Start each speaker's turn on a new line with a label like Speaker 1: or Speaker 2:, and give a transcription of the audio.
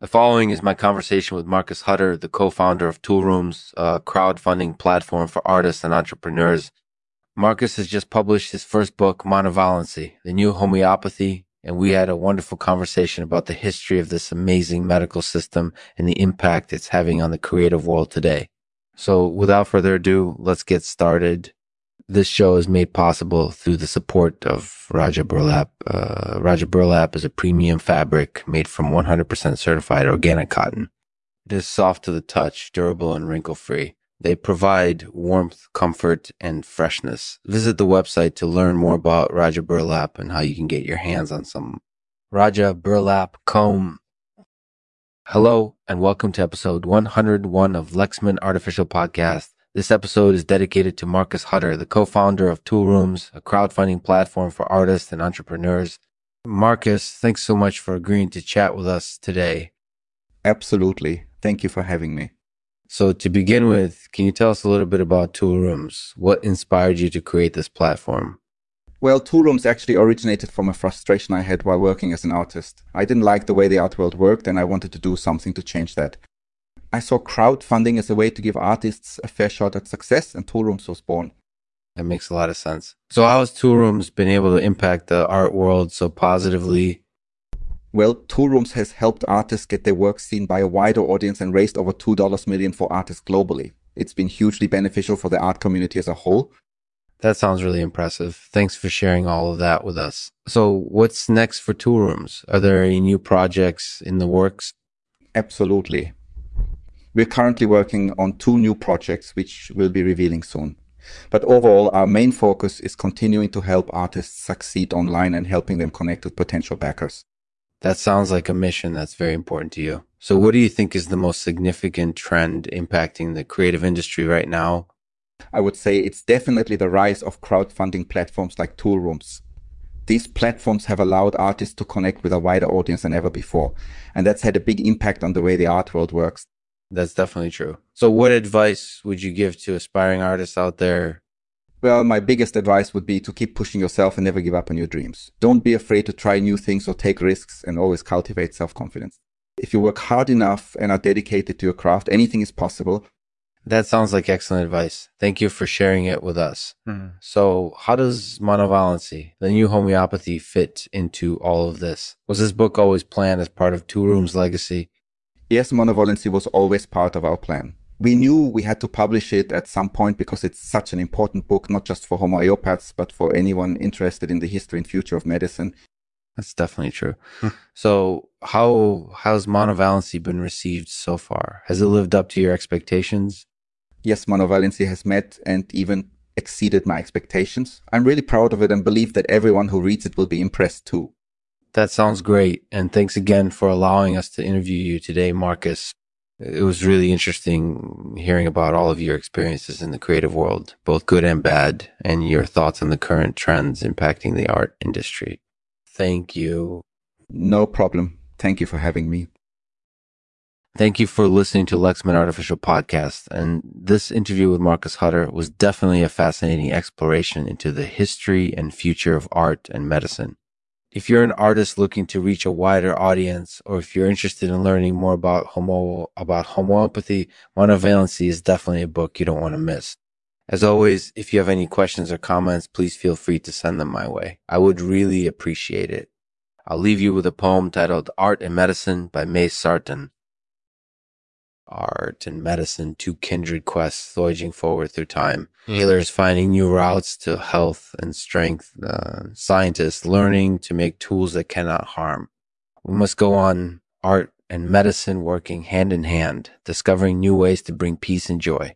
Speaker 1: The following is my conversation with Marcus Hutter, the co-founder of Toolrooms, a crowdfunding platform for artists and entrepreneurs. Marcus has just published his first book, Monovalency, the new homeopathy, and we had a wonderful conversation about the history of this amazing medical system and the impact it's having on the creative world today. So without further ado, let's get started. This show is made possible through the support of Raja Burlap. Uh, Raja Burlap is a premium fabric made from 100% certified organic cotton. It is soft to the touch, durable, and wrinkle free. They provide warmth, comfort, and freshness. Visit the website to learn more about Raja Burlap and how you can get your hands on some Raja Burlap comb. Hello, and welcome to episode 101 of Lexman Artificial Podcast. This episode is dedicated to Marcus Hutter, the co-founder of Toolrooms, a crowdfunding platform for artists and entrepreneurs. Marcus, thanks so much for agreeing to chat with us today.
Speaker 2: Absolutely. Thank you for having me.
Speaker 1: So to begin with, can you tell us a little bit about Toolrooms? What inspired you to create this platform?
Speaker 2: Well, Toolrooms actually originated from a frustration I had while working as an artist. I didn't like the way the art world worked and I wanted to do something to change that. I saw crowdfunding as a way to give artists a fair shot at success, and Toolrooms was born.
Speaker 1: That makes a lot of sense. So, how has Toolrooms been able to impact the art world so positively?
Speaker 2: Well, Toolrooms has helped artists get their work seen by a wider audience and raised over $2 million for artists globally. It's been hugely beneficial for the art community as a whole.
Speaker 1: That sounds really impressive. Thanks for sharing all of that with us. So, what's next for Toolrooms? Are there any new projects in the works?
Speaker 2: Absolutely. We're currently working on two new projects, which we'll be revealing soon. But overall, our main focus is continuing to help artists succeed online and helping them connect with potential backers.
Speaker 1: That sounds like a mission that's very important to you. So, what do you think is the most significant trend impacting the creative industry right now?
Speaker 2: I would say it's definitely the rise of crowdfunding platforms like Toolrooms. These platforms have allowed artists to connect with a wider audience than ever before, and that's had a big impact on the way the art world works.
Speaker 1: That's definitely true. So, what advice would you give to aspiring artists out there?
Speaker 2: Well, my biggest advice would be to keep pushing yourself and never give up on your dreams. Don't be afraid to try new things or take risks and always cultivate self confidence. If you work hard enough and are dedicated to your craft, anything is possible.
Speaker 1: That sounds like excellent advice. Thank you for sharing it with us. Mm. So, how does monovalency, the new homeopathy, fit into all of this? Was this book always planned as part of Toolrooms' legacy?
Speaker 2: Yes, monovalency was always part of our plan. We knew we had to publish it at some point because it's such an important book, not just for homeopaths, but for anyone interested in the history and future of medicine.
Speaker 1: That's definitely true. Hmm. so, how how's monovalency been received so far? Has it lived up to your expectations?
Speaker 2: Yes, monovalency has met and even exceeded my expectations. I'm really proud of it and believe that everyone who reads it will be impressed too.
Speaker 1: That sounds great. And thanks again for allowing us to interview you today, Marcus. It was really interesting hearing about all of your experiences in the creative world, both good and bad, and your thoughts on the current trends impacting the art industry. Thank you.
Speaker 2: No problem. Thank you for having me.
Speaker 1: Thank you for listening to Lexman Artificial Podcast. And this interview with Marcus Hutter was definitely a fascinating exploration into the history and future of art and medicine if you're an artist looking to reach a wider audience, or if you're interested in learning more about homo about homeopathy, monovalency is definitely a book you don't want to miss. As always, if you have any questions or comments, please feel free to send them my way. I would really appreciate it. I'll leave you with a poem titled Art and Medicine by May Sarton art and medicine, two kindred quests voyaging forward through time. Healers finding new routes to health and strength. Uh, scientists learning to make tools that cannot harm. We must go on art and medicine working hand in hand, discovering new ways to bring peace and joy.